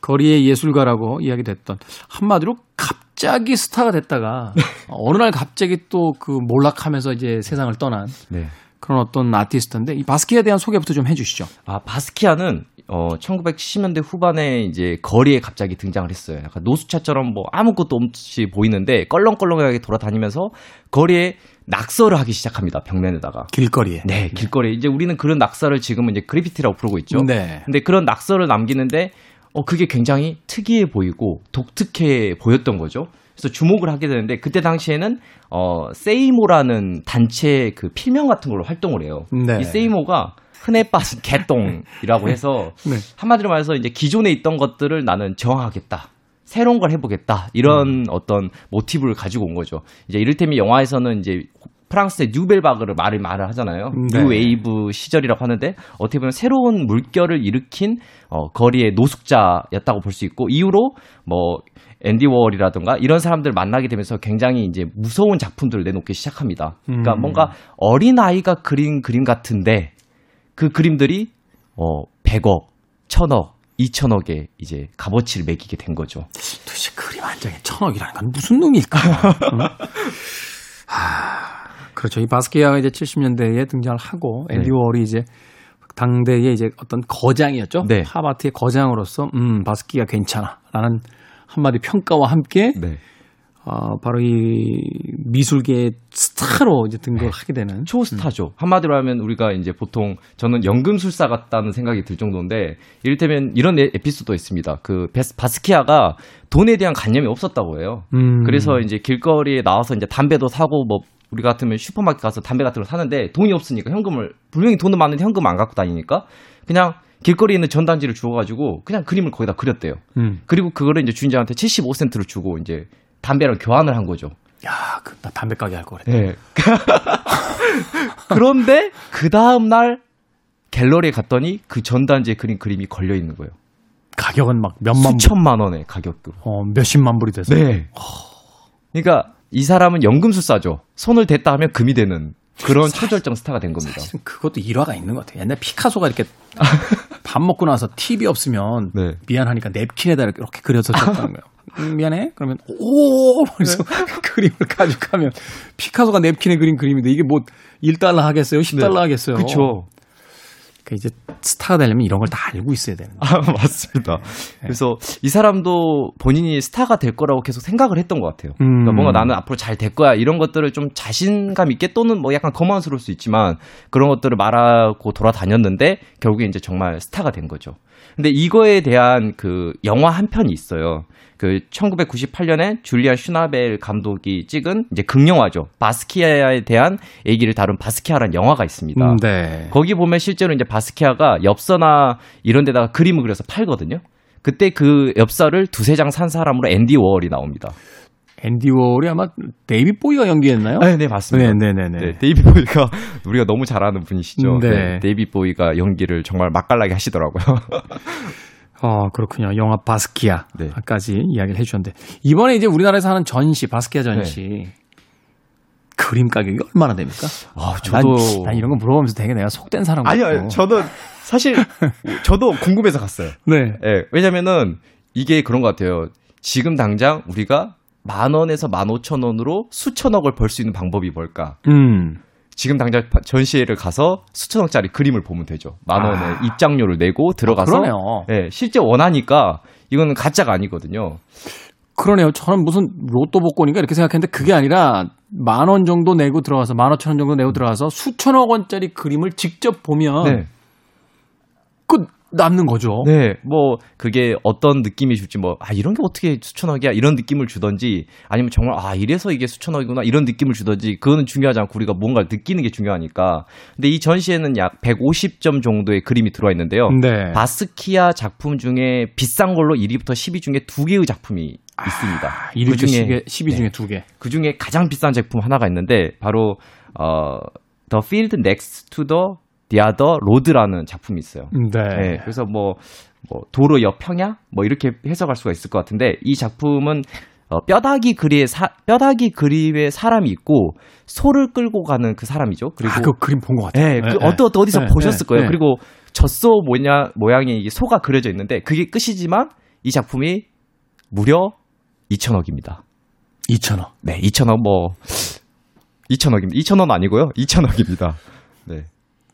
거리의 예술가라고 이야기됐던, 한마디로 갑자기 스타가 됐다가, 어느 날 갑자기 또 그 몰락하면서 이제 세상을 떠난 네. 그런 어떤 아티스트인데 이 바스키아에 대한 소개부터 좀 해주시죠. 아 바스키아는 어 1970년대 후반에 이제 거리에 갑자기 등장을 했어요. 약간 노숙자처럼 뭐 아무것도 없이 보이는데 껄렁껄렁하게 돌아다니면서 거리에 낙서를 하기 시작합니다. 벽면에다가. 길거리에. 네, 길거리에. 이제 우리는 그런 낙서를 지금은 이제 그래피티라고 부르고 있죠. 네. 근데 그런 낙서를 남기는데 어 그게 굉장히 특이해 보이고 독특해 보였던 거죠. 그래서 주목을 하게 되는데 그때 당시에는 어 세이모라는 단체 그 필명 같은 걸로 활동을 해요. 네. 이 세이모가 흔해 빠진 개똥이라고 해서 네. 한마디로 말해서 이제 기존에 있던 것들을 나는 저항하겠다. 새로운 걸 해보겠다. 이런 음. 어떤 모티브를 가지고 온 거죠. 이제 이를테면 영화에서는 이제 프랑스의 뉴벨바그를 말을 말을 하잖아요. 네. 뉴웨이브 시절이라고 하는데 어떻게 보면 새로운 물결을 일으킨 어, 거리의 노숙자였다고 볼 수 있고 이후로 뭐 앤디 워홀이라든가 이런 사람들 만나게 되면서 굉장히 이제 무서운 작품들을 내놓기 시작합니다. 그러니까 음. 뭔가 어린 아이가 그린 그림 같은데 그 그림들이 어 100억, 1000억, 2000억의 이제 값어치를 매기게 된 거죠. 도대체 그림 한 장에 천억이라는 건 무슨 놈일까? 그렇죠. 이 바스키아가 이제 70년대에 등장을 하고 네. 앤디 워홀이 이제 당대의 이제 어떤 거장이었죠. 네. 팝아트의 거장으로서 음 바스키아 괜찮아라는 한마디 평가와 함께 네. 어, 바로 이 미술계의 스타로 이제 등극을 하게 되는 초스타죠. 한마디로 하면 우리가 이제 보통 저는 연금술사 같다는 생각이 들 정도인데 이를테면 이런 에- 에피소드가 있습니다. 그 바스키아가 돈에 대한 관념이 없었다고 해요. 음. 그래서 이제 길거리에 나와서 이제 담배도 사고 뭐 우리 같으면 슈퍼마켓 가서 담배 같은 걸 사는데 돈이 없으니까 현금을 분명히 돈은 많은데 현금 안 갖고 다니니까 그냥 길거리에 있는 전단지를 주워가지고 그냥 그림을 거기다 그렸대요. 음. 그리고 그거를 이제 주인장한테 75센트를 주고 이제 담배랑 교환을 한 거죠. 야, 그, 나 담배 가게 할거 그랬다. 네. 그런데 그 다음 날 갤러리에 갔더니 그 전단지에 그린 그림이 걸려 있는 거예요. 가격은 막 몇만 불, 수천만 원의 가격으로. 어, 몇십만 불이 돼서. 네. 그러니까 이 사람은 연금술사죠. 손을 댔다 하면 금이 되는 그런 초절정 스타가 된 겁니다. 사실은 그것도 일화가 있는 것 같아요. 옛날 피카소가 이렇게 밥 먹고 나서 TV 없으면 네. 미안하니까 냅킨에다 이렇게, 이렇게 그려서 줬다는 거예요. 음, 미안해? 그러면 오! 그래서 그림을 가져가면 피카소가 냅킨에 그린 그림인데 이게 뭐 1달러 하겠어요? 10달러 하겠어요? 그렇죠. 그러니까 이제 스타가 되려면 이런 걸 다 알고 있어야 되는 거예요. 아, 맞습니다. 그래서 이 사람도 본인이 스타가 될 거라고 계속 생각을 했던 것 같아요. 그러니까 음. 뭔가 나는 앞으로 잘 될 거야 이런 것들을 좀 자신감 있게 또는 뭐 약간 거만스러울 수 있지만 그런 것들을 말하고 돌아다녔는데 결국에 이제 정말 스타가 된 거죠. 근데 이거에 대한 그 영화 한 편이 있어요. 그 1998년에 줄리안 슈나벨 감독이 찍은 이제 극영화죠. 바스키아에 대한 얘기를 다룬 바스키아라는 영화가 있습니다. 음, 네. 거기 보면 실제로 이제 바스키아가 엽서나 이런 데다가 그림을 그려서 팔거든요. 그때 그 엽서를 두세 장 산 사람으로 앤디 워홀이 나옵니다. 앤디 워홀이 아마 데이비드 보위가 연기했나요? 네, 네, 맞습니다. 네, 네, 네, 네. 네, 데이비드 보위가 우리가 너무 잘 아는 분이시죠. 네. 네. 데이비드 보위가 연기를 정말 맛깔나게 하시더라고요. 어, 그렇군요. 영화 바스키아까지 네. 이야기를 해주셨는데 이번에 이제 우리나라에서 하는 전시 바스키아 전시 그림 가격이 얼마나 됩니까? 아, 난, 저도 난 이런 거 물어보면서 되게 내가 속된 사람 같고. 아니요, 저는 사실 저도 궁금해서 갔어요. 네. 예, 왜냐면은 이게 그런 것 같아요. 지금 당장 우리가 만 원에서 만 오천 원으로 수천억을 벌 수 있는 방법이 뭘까? 음. 지금 당장 파- 전시회를 가서 수천억짜리 그림을 보면 되죠. 만 원의 아. 입장료를 내고 들어가서 그러네요. 예, 실제 원하니까 이거는 가짜가 아니거든요. 그러네요. 저는 무슨 로또 복권인가 이렇게 생각했는데 그게 아니라 만 원 정도 내고 들어가서 만 오천 원 정도 내고 들어가서 수천억 원짜리 그림을 직접 보면 네. 그 남는 거죠. 네, 뭐 그게 어떤 느낌이 줄지 뭐 아 이런 게 어떻게 수천억이야 이런 느낌을 주던지 아니면 정말 아 이래서 이게 수천억이구나 이런 느낌을 주던지 그거는 중요하지 않고 우리가 뭔가를 느끼는 게 중요하니까. 근데 이 전시에는 약 150점 정도의 그림이 들어와 있는데요. 네. 바스키아 작품 중에 비싼 걸로 1위부터 10위 중에 두 개의 작품이 있습니다. 1위 그 중에 10위 중에 두 개. 그 중에 가장 비싼 제품 하나가 있는데 바로 어 The Field Next to the The Other Road라는 작품이 있어요. 네. 네, 그래서 뭐, 뭐 도로 옆 평야 뭐 이렇게 해석할 수가 있을 것 같은데 이 작품은 어, 뼈다귀 그리에 사, 뼈다귀 그림에 사람이 있고 소를 끌고 가는 그 사람이죠. 그리고 아, 그 그림 본 것 같아요. 네, 그 어디 어디 어디서 네, 보셨을 네, 거예요. 네. 그리고 젖소 모양 모양의 이게 소가 그려져 있는데 그게 끝이지만 이 작품이 무려 2천억입니다. 2천억. 네, 2천억 뭐 2천억입니다. 2천원 아니고요. 2천억입니다. 네.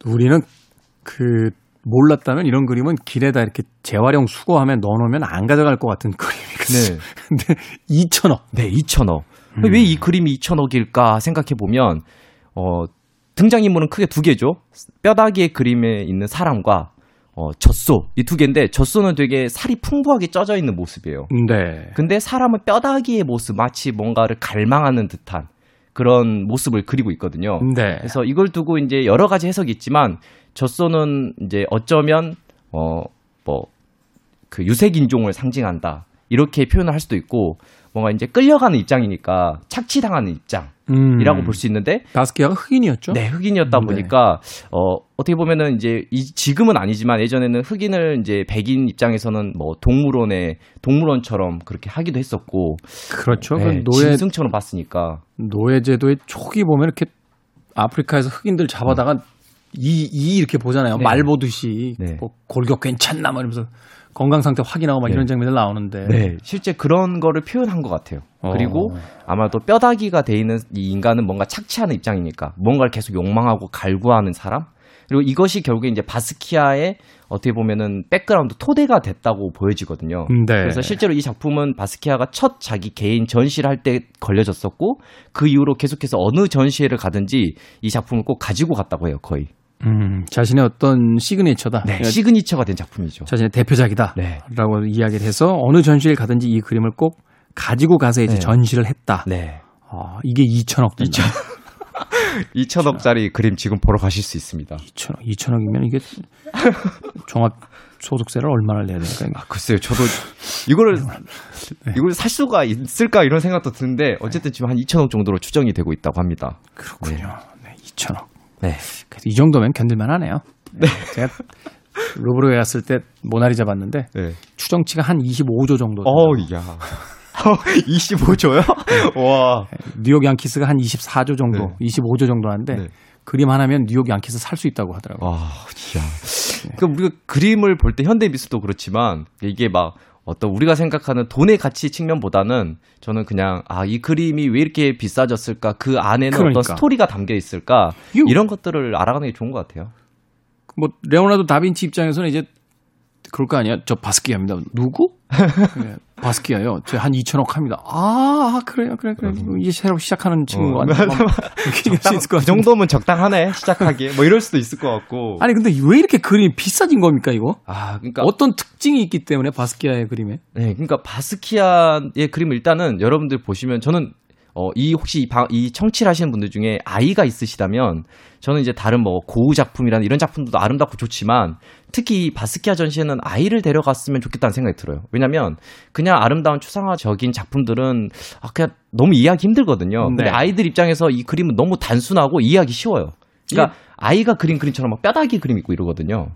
우리는 그 몰랐다면 이런 그림은 길에다 이렇게 재활용 수거하면 넣어놓으면 안 가져갈 것 같은 그림이거든요. 네. 근데 2천억. 네, 2천억. 음. 왜이 그림이 2천억일까 생각해 보면 어 등장인물은 크게 두 개죠. 뼈다귀의 그림에 있는 사람과 어 젖소 이 두 개인데 젖소는 되게 살이 풍부하게 쪄져 있는 모습이에요. 네. 근데 사람은 뼈다귀의 모습 마치 뭔가를 갈망하는 듯한 그런 모습을 그리고 있거든요. 네. 그래서 이걸 두고 이제 여러 가지 해석이 있지만 젖소는 이제 어쩌면 어 뭐 그 유색 인종을 상징한다 이렇게 표현을 할 수도 있고 뭔가 이제 끌려가는 입장이니까 착취당하는 입장이라고 음. 볼수 있는데 바스키아가 흑인이었죠? 네 흑인이었다 네. 보니까 어 어떻게 보면은 이제 이 지금은 아니지만 예전에는 흑인을 이제 백인 입장에서는 뭐 동물원에 동물원처럼 그렇게 하기도 했었고 그렇죠. 네, 그 노예 짐승처럼 봤으니까 노예 제도의 초기 보면 이렇게 아프리카에서 흑인들 잡아다가 이, 이 이렇게 보잖아요. 네. 말 보듯이 네. 뭐 골격 괜찮나 막 이러면서 건강 상태 확인하고 막 네. 이런 장면들 나오는데 네, 실제 그런 거를 표현한 것 같아요. 어. 그리고 아마도 뼈다귀가 돼 있는 이 인간은 뭔가 착취하는 입장이니까 뭔가를 계속 욕망하고 갈구하는 사람. 그리고 이것이 결국에 이제 바스키아의 어떻게 보면은 background 토대가 됐다고 보여지거든요. 네. 그래서 실제로 이 작품은 바스키아가 첫 자기 개인 전시를 할 때 걸려졌었고 그 이후로 계속해서 어느 전시회를 가든지 이 작품을 꼭 가지고 갔다고 해요, 거의. 음, 자신의 어떤 시그니처다. 네, 그러니까 시그니처가 된 작품이죠. 자신의 대표작이다. 네. 라고 이야기를 해서 어느 전시를 가든지 이 그림을 꼭 가지고 가서 이제 네. 전시를 했다. 네. 아, 이게 2천억 된다. 2천 억짜리 그림 지금 보러 가실 수 있습니다. 2천억, 2천억이면 이게 종합 소득세를 얼마나 내야 될까? 아, 글쎄요, 저도 이거를 네. 이걸 살 수가 있을까 이런 생각도 드는데 어쨌든 지금 한 2천억 정도로 추정이 되고 있다고 합니다. 그렇군요. 네, 2천억. 네. 그래도 이 정도면 견딜만 하네요. 네. 제가 루브르에 갔을 때 모나리자 봤는데 네. 추정치가 한 25조 정도. 어우, 야. 25조요? 와. 뉴욕 양키스가 한 24조 정도, 네. 25조 정도 하는데 네. 그림 하나면 뉴욕 양키스 살 수 있다고 하더라고요. 와, 야. 그 우리가 그림을 볼 때 현대 미술도 그렇지만 이게 막 어떤 우리가 생각하는 돈의 가치 측면보다는 저는 그냥 아 이 그림이 왜 이렇게 비싸졌을까 그 안에는 그러니까. 어떤 스토리가 담겨 있을까 이런 것들을 알아가는 게 좋은 것 같아요. 뭐 레오나르도 다빈치 입장에서는 이제 그럴 거 아니야. 저 바스키아입니다. 누구? 네, 바스키아요. 저 한 2천억 합니다. 아, 아, 그래요, 그래, 그래. 이제 새로 시작하는 친구 어. 얘기할 수 있을 것 그. 정도면 적당하네 시작하기에 뭐 이럴 수도 있을 것 같고. 아니 근데 왜 이렇게 그림이 비싸진 겁니까 이거? 아 그러니까 어떤 특징이 있기 때문에 바스키아의 그림에? 네, 그러니까 바스키아의 그림을 일단은 여러분들 보시면 저는 어, 이 혹시 이, 방, 이 청취를 하시는 분들 중에 아이가 있으시다면 저는 이제 다른 뭐 고우 작품이라는 이런 작품도 아름답고 좋지만 특히 이 바스키아 전시회는 아이를 데려갔으면 좋겠다는 생각이 들어요. 왜냐면 그냥 아름다운 추상화적인 작품들은 아, 그냥 너무 이해하기 힘들거든요. 근데 네. 아이들 입장에서 이 그림은 너무 단순하고 이해하기 쉬워요. 그러니까 아이가 그린 그림처럼 막 뼈다귀 그림 있고 이러거든요.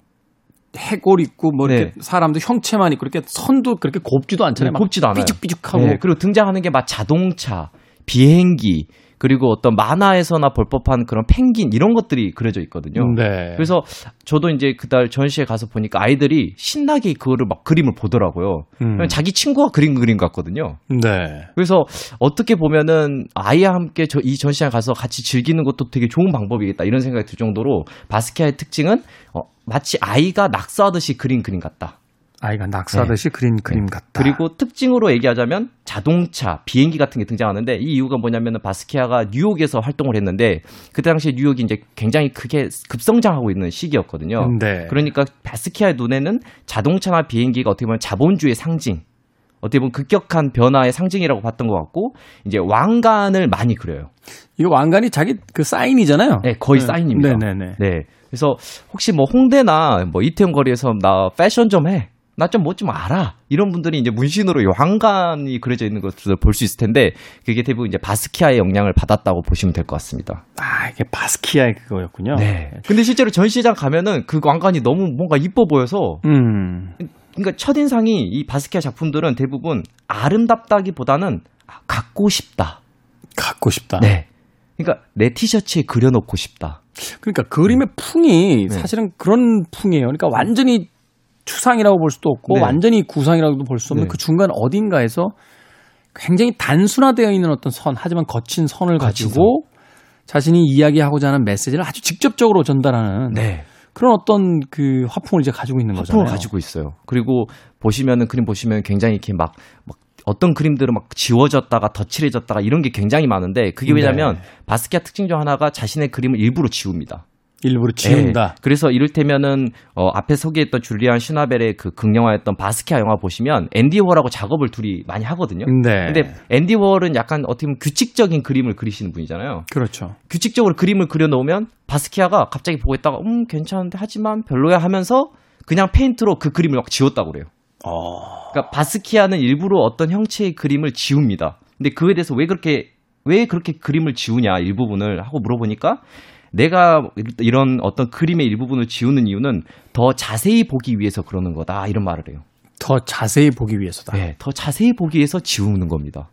해골 있고 뭐 이렇게 네. 사람도 형체만 있고 이렇게 선도 그렇게 곱지도 않잖아요. 막 곱지도 않아요. 삐죽삐죽하고 네, 그리고 등장하는 게 막 자동차, 비행기, 그리고 어떤 만화에서나 볼 법한 그런 펭귄 이런 것들이 그려져 있거든요. 네. 그래서 저도 이제 그달 전시회 가서 보니까 아이들이 신나게 그거를 막 그림을 보더라고요. 음. 자기 친구가 그린 그림 같거든요. 네. 그래서 어떻게 보면은 아이와 함께 저 이 전시회 가서 같이 즐기는 것도 되게 좋은 방법이겠다 이런 생각이 들 정도로 바스키아의 특징은 어, 마치 아이가 낙서하듯이 그린 그림 같다. 아이가 낙서하듯이 그린 그림 같다. 그리고 특징으로 얘기하자면 자동차, 비행기 같은 게 등장하는데 이 이유가 뭐냐면은 바스키아가 뉴욕에서 활동을 했는데 그때 당시에 뉴욕이 이제 굉장히 크게 급성장하고 있는 시기였거든요. 네. 그러니까 바스키아의 눈에는 자동차나 비행기가 어떻게 보면 자본주의 상징, 어떻게 보면 급격한 변화의 상징이라고 봤던 것 같고 이제 왕관을 많이 그려요. 이거 왕관이 자기 그 사인이잖아요. 네, 거의 사인입니다. 네네네. 네. 그래서 혹시 뭐 홍대나 뭐 이태원 거리에서 나 패션 좀 해. 나좀뭐 좀 알아. 이런 분들이 이제 문신으로 이 왕관이 그려져 있는 것들을 볼 수 있을 텐데 그게 대부분 이제 바스키아의 영향을 받았다고 보시면 될 것 같습니다. 아 이게 바스키아의 그거였군요. 네. 근데 실제로 전시장 가면은 그 왕관이 너무 뭔가 이뻐 보여서 음. 그러니까 첫인상이 이 바스키아 작품들은 대부분 아름답다기보다는 아, 갖고 싶다. 갖고 싶다. 네. 그러니까 내 티셔츠에 그려놓고 싶다. 그러니까 그림의 풍이 네. 사실은 그런 풍이에요. 그러니까 완전히 추상이라고 볼 수도 없고 네. 완전히 구상이라고도 볼 수 없는 네. 그 중간 어딘가에서 굉장히 단순화되어 있는 어떤 선, 하지만 거친 선을 가지고 자신이 이야기하고자 하는 메시지를 아주 직접적으로 전달하는 네. 그런 어떤 그 화풍을 이제 가지고 있는 거잖아요. 화풍을 가지고 있어요. 그리고 보시면은 그림 보시면 굉장히 이렇게 막, 막 어떤 그림들은 막 지워졌다가 덧칠해졌다가 이런 게 굉장히 많은데 그게 왜냐면 네. 바스키아 특징 중 하나가 자신의 그림을 일부러 지웁니다. 일부러 지운다. 네. 그래서 이를테면은 어, 앞에 소개했던 줄리안 슈나벨의 그 극영화였던 바스키아 영화 보시면 앤디 워라고 작업을 둘이 많이 하거든요. 네. 근데 앤디 워는 약간 어떻게 보면 규칙적인 그림을 그리시는 분이잖아요. 그렇죠. 규칙적으로 그림을 그려 놓으면 바스키아가 갑자기 보고 있다가 음 괜찮은데 하지만 별로야 하면서 그냥 페인트로 그 그림을 막 지웠다고 그래요. 그러니까 바스키아는 일부러 어떤 형체의 그림을 지웁니다. 근데 그에 대해서 왜 그렇게 왜 그렇게 그림을 지우냐 일부분을 하고 물어보니까 내가 이런 어떤 그림의 일부분을 지우는 이유는 더 자세히 보기 위해서 그러는 거다 이런 말을 해요. 더 자세히 보기 위해서다. 네, 더 자세히 보기 위해서 지우는 겁니다.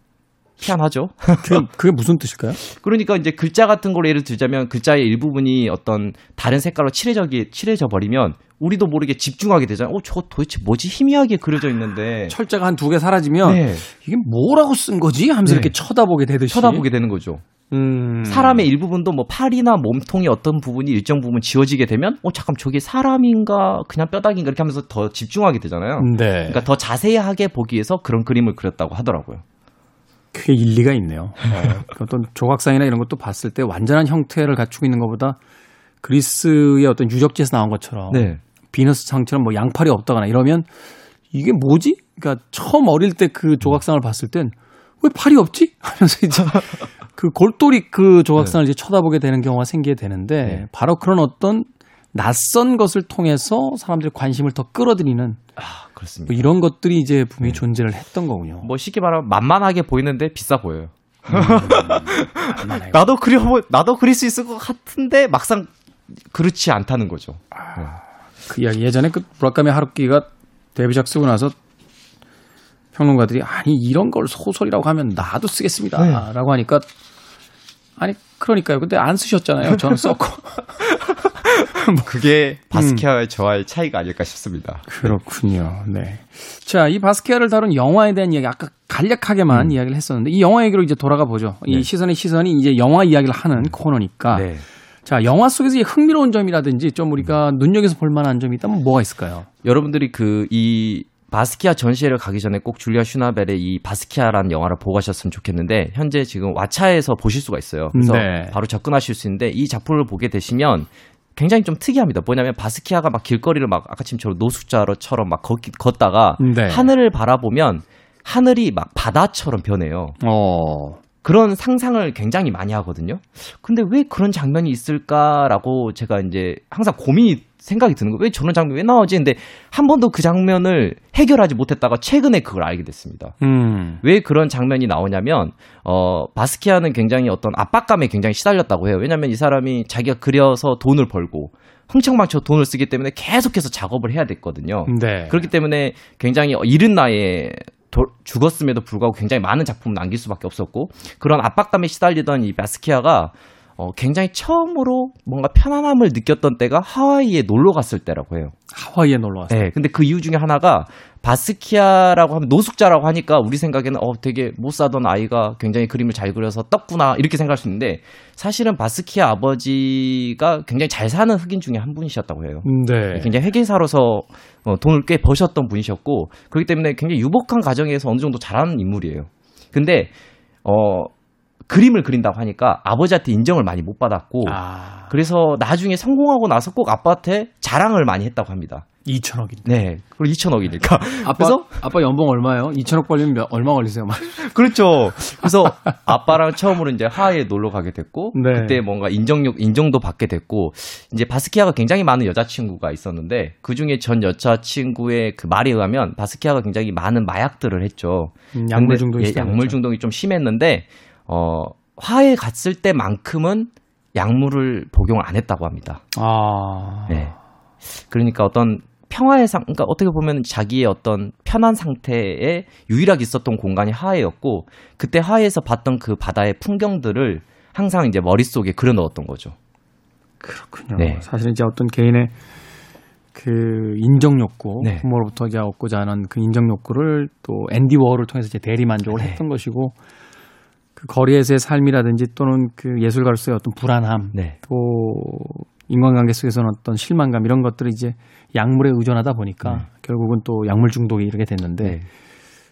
희한하죠? 그게, 그게 무슨 뜻일까요? 그러니까 이제 글자 같은 걸로 예를 들자면 글자의 일부분이 어떤 다른 색깔로 칠해져 칠해져 버리면 우리도 모르게 집중하게 되잖아요. 어, 저 도대체 뭐지 희미하게 그려져 있는데 철자가 한 두 개 사라지면 네, 이게 뭐라고 쓴 거지? 하면서 네. 이렇게 쳐다보게 되듯이 쳐다보게 되는 거죠. 음. 사람의 일부분도 뭐 팔이나 몸통의 어떤 부분이 일정 부분 지워지게 되면 어 잠깐 저게 사람인가 그냥 뼈다귀인가 이렇게 하면서 더 집중하게 되잖아요. 네. 그러니까 더 자세하게 보기 위해서 그런 그림을 그렸다고 하더라고요. 그게 일리가 있네요. 어, 어떤 조각상이나 이런 것도 봤을 때 완전한 형태를 갖추고 있는 것보다 그리스의 어떤 유적지에서 나온 것처럼 네. 비너스 상처럼 뭐 양팔이 없다거나 이러면 이게 뭐지? 그러니까 처음 어릴 때 그 조각상을 봤을 땐 왜 팔이 없지? 하면서 이제 그 골똘히 그 조각상을 이제 쳐다보게 되는 경우가 생기게 되는데 네. 바로 그런 어떤 낯선 것을 통해서 사람들의 관심을 더 끌어들이는 아 그렇습니다. 뭐 이런 것들이 이제 분명히 존재를 했던 거군요. 뭐 쉽게 말하면 만만하게 보이는데 비싸 보여요. 만만해요. 나도 그려 나도 그릴 수 있을 것 같은데 막상 그렇지 않다는 거죠. 그 이야기 예전에 그 무라카미 하루키가 데뷔작 쓰고 나서 평론가들이 아니 이런 걸 소설이라고 하면 나도 쓰겠습니다라고 하니까 아니 그러니까요. 근데 안 쓰셨잖아요. 저는 썼고 그게 바스키아의 저와의 차이가 아닐까 싶습니다. 그렇군요. 네. 자, 이 바스키아를 다룬 영화에 대한 이야기 아까 간략하게만 이야기를 했었는데 이 영화 얘기로 이제 돌아가 보죠. 이 네. 시선의 시선이 이제 영화 이야기를 하는 코너니까 네. 자, 영화 속에서 이 흥미로운 점이라든지 좀 우리가 눈여겨서 볼 만한 점이 있다면 뭐가 있을까요? 여러분들이 그 이 바스키아 전시회를 가기 전에 꼭 줄리아 슈나벨의 이 바스키아라는 영화를 보고 가셨으면 좋겠는데 현재 지금 왓챠에서 보실 수가 있어요. 그래서 네. 바로 접근하실 수 있는데 이 작품을 보게 되시면 굉장히 좀 특이합니다. 뭐냐면 바스키아가 막 길거리를 막 아까 지금처럼 노숙자처럼 막 걷, 걷다가 네. 하늘을 바라보면 하늘이 막 바다처럼 변해요. 어. 그런 상상을 굉장히 많이 하거든요. 근데 왜 그런 장면이 있을까라고 제가 이제 항상 고민이 생각이 드는 거예요. 왜 저런 장면이 왜 나오지? 근데 한 번도 그 장면을 해결하지 못했다가 최근에 그걸 알게 됐습니다. 음. 왜 그런 장면이 나오냐면 어 바스키아는 굉장히 어떤 압박감에 굉장히 시달렸다고 해요. 왜냐하면 이 사람이 자기가 그려서 돈을 벌고 흥청망청 돈을 쓰기 때문에 계속해서 작업을 해야 됐거든요. 네. 그렇기 때문에 굉장히 이른 나이에 도- 죽었음에도 불구하고 굉장히 많은 작품을 남길 수밖에 없었고 그런 압박감에 시달리던 이 바스키아가 어, 굉장히 처음으로 뭔가 편안함을 느꼈던 때가 하와이에 놀러 갔을 때라고 해요. 하와이에 놀러 왔어요. 네, 근데 그 이유 중에 하나가 바스키아라고 하면 노숙자라고 하니까 우리 생각에는 어 되게 못 사던 아이가 굉장히 그림을 잘 그려서 떴구나 이렇게 생각할 수 있는데 사실은 바스키아 아버지가 굉장히 잘 사는 흑인 중에 한 분이셨다고 해요. 네. 굉장히 회계사로서 어, 돈을 꽤 버셨던 분이셨고 그렇기 때문에 굉장히 유복한 가정에서 어느 정도 잘하는 인물이에요. 근데 어 그림을 그린다고 하니까 아버지한테 인정을 많이 못 받았고 아, 그래서 나중에 성공하고 나서 꼭 아빠한테 자랑을 많이 했다고 합니다. 2천억인데. 네. 그리고 2천억이니까. 아빠, 그래서 아빠 연봉 얼마예요? 2천억 벌리면 몇- 얼마 걸리세요? 막. 그렇죠. 그래서 아빠랑 처음으로 이제 하와이에 놀러 가게 됐고 네. 그때 뭔가 인정력 인정도 받게 됐고 이제 바스키아가 굉장히 많은 여자친구가 있었는데 그 중에 전 여자친구의 그 말에 의하면 바스키아가 굉장히 많은 마약들을 했죠. 음, 약물 중독이 예. 약물 중독이 좀 심했는데 어 화에 갔을 때만큼은 약물을 복용을 안 했다고 합니다. 아. 네. 그러니까 어떤 평화의 상, 그러니까 어떻게 보면 자기의 어떤 편한 상태에 유일하게 있었던 공간이 하해였고 그때 하해에서 봤던 그 바다의 풍경들을 항상 이제 머릿속에 그려 넣었던 거죠. 그렇군요. 네. 사실 이제 어떤 개인의 그 인정 욕구, 네. 부모로부터 이제 얻고자 하는 그 인정 욕구를 또 앤디 워홀을 통해서 이제 대리 만족을 네. 했던 것이고 그 거리에서의 삶이라든지 또는 그 예술가로서의 어떤 불안함, 네. 또 인간관계 속에서는 어떤 실망감 이런 것들이 이제 약물에 의존하다 보니까 네. 결국은 또 약물 중독에 이르게 됐는데 네.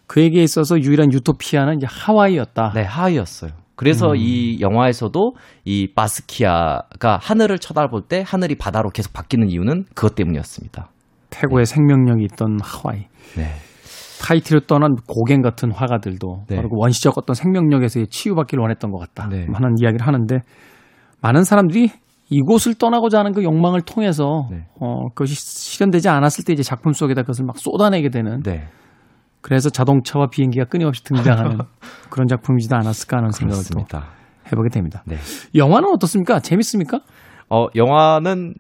그에게 있어서 유일한 유토피아는 이제 하와이였다. 네, 하이였어요. 그래서 음. 이 영화에서도 이 바스키아가 하늘을 쳐다볼 때 하늘이 바다로 계속 바뀌는 이유는 그것 때문이었습니다. 태고의 생명력이 있던 하와이. 네. 타이티를 떠난 고갱 같은 화가들도 네. 바로 그 원시적 어떤 생명력에서 치유받기를 원했던 것 같다 네. 하는 이야기를 하는데 많은 사람들이 이곳을 떠나고자 하는 그 욕망을 통해서 네. 어, 그것이 실현되지 않았을 때 이제 작품 속에다 그것을 막 쏟아내게 되는 네. 그래서 자동차와 비행기가 끊임없이 등장하는 그런 작품이지도 않았을까 하는 생각을 또 그렇습니다. 해보게 됩니다. 네. 영화는 어떻습니까? 재밌습니까? 어, 영화는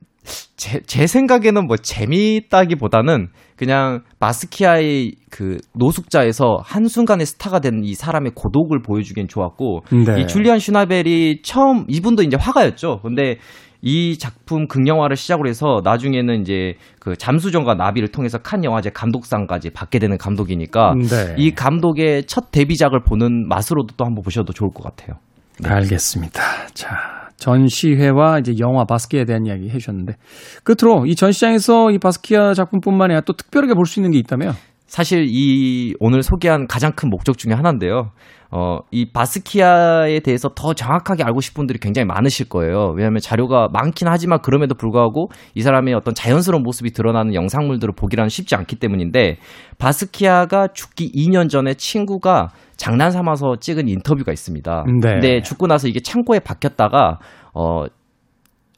제, 제 생각에는 뭐 재미있다기보다는 그냥 바스키아의 그 노숙자에서 한순간에 스타가 된 이 사람의 고독을 보여주긴 좋았고 네. 이 줄리안 슈나벨이 처음 이분도 이제 화가였죠. 근데 이 작품 극영화를 시작으로 해서 나중에는 이제 그 잠수정과 나비를 통해서 칸 영화제 감독상까지 받게 되는 감독이니까 네. 이 감독의 첫 데뷔작을 보는 맛으로도 또 한번 보셔도 좋을 것 같아요. 알겠습니다. 자, 전시회와 이제 영화 바스키아에 대한 이야기 해주셨는데 끝으로 이 전시장에서 이 바스키아 작품뿐만 아니라 또 특별하게 볼 수 있는 게 있다면 사실 이 오늘 소개한 가장 큰 목적 중에 하나인데요. 어, 이 바스키아에 대해서 더 정확하게 알고 싶은 분들이 굉장히 많으실 거예요. 왜냐하면 자료가 많긴 하지만 그럼에도 불구하고 이 사람의 어떤 자연스러운 모습이 드러나는 영상물들을 보기란 쉽지 않기 때문인데 바스키아가 죽기 2년 전에 친구가 장난 삼아서 찍은 인터뷰가 있습니다. 네. 근데 죽고 나서 이게 창고에 박혔다가 어,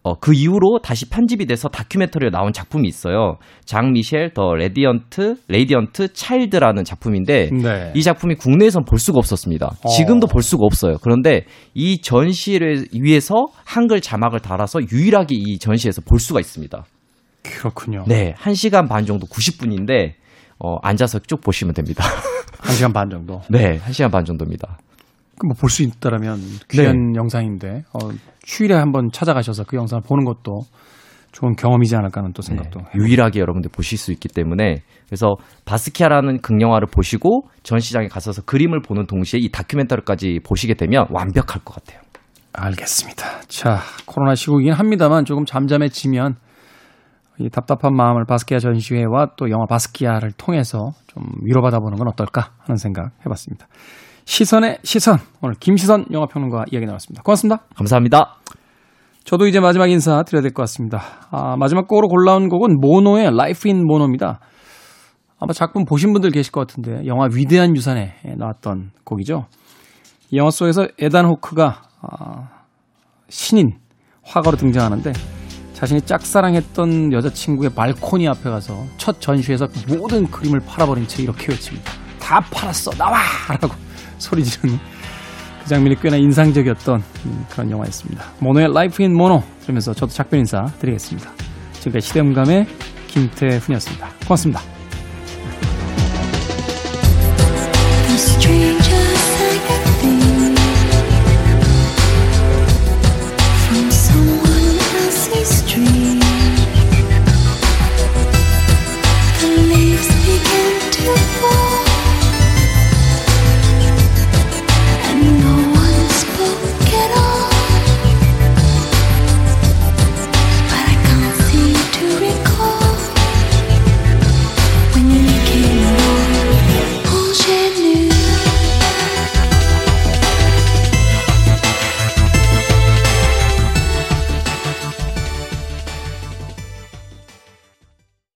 어, 그 이후로 다시 편집이 돼서 다큐멘터리로 나온 작품이 있어요. 장 미셸 the radiant radiant child라는 작품인데 네. 이 작품이 국내에선 볼 수가 없었습니다. 어. 지금도 볼 수가 없어요. 그런데 이 전시를 위해서 한글 자막을 달아서 유일하게 이 전시에서 볼 수가 있습니다. 그렇군요. 네, 1시간 반 정도 90분인데 어, 앉아서 쭉 보시면 됩니다. 한 시간 반 정도. 네, 1시간 반 정도입니다. 뭐볼 수 있다라면 귀한 영상인데 어, 휴일에 한번 찾아가셔서 그 영상을 보는 것도 좋은 경험이지 않을까 하는 또 생각도. 네, 유일하게 여러분들 보실 수 있기 때문에 그래서 바스키아라는 극영화를 보시고 전시장에 가셔서 그림을 보는 동시에 이 다큐멘터리까지 보시게 되면 완벽할 것 같아요. 알겠습니다. 자, 코로나 시국이긴 합니다만 조금 잠잠해지면 이 답답한 마음을 바스키아 전시회와 또 영화 바스키아를 통해서 좀 위로받아 보는 건 어떨까 하는 생각 해봤습니다. 시선의 시선 오늘 김시선 영화평론가 이야기 나눴습니다. 고맙습니다. 감사합니다. 저도 이제 마지막 인사 드려야 될 것 같습니다. 아, 마지막 곡으로 골라온 곡은 모노의 Life in 모노입니다. 아마 작품 보신 분들 계실 것 같은데 영화 위대한 유산에 나왔던 곡이죠. 이 영화 속에서 에단 호크가 아, 신인 화가로 등장하는데 자신이 짝사랑했던 여자친구의 발코니 앞에 가서 첫 전시에서 모든 그림을 팔아버린 채 이렇게 외칩니다. 다 팔았어 나와! 라고 소리 지르는 그 장면이 꽤나 인상적이었던 음, 그런 영화였습니다. 모노의 Life in Mono 들으면서 저도 작별 인사 드리겠습니다. 지금까지 시대음감의 김태훈이었습니다. 고맙습니다.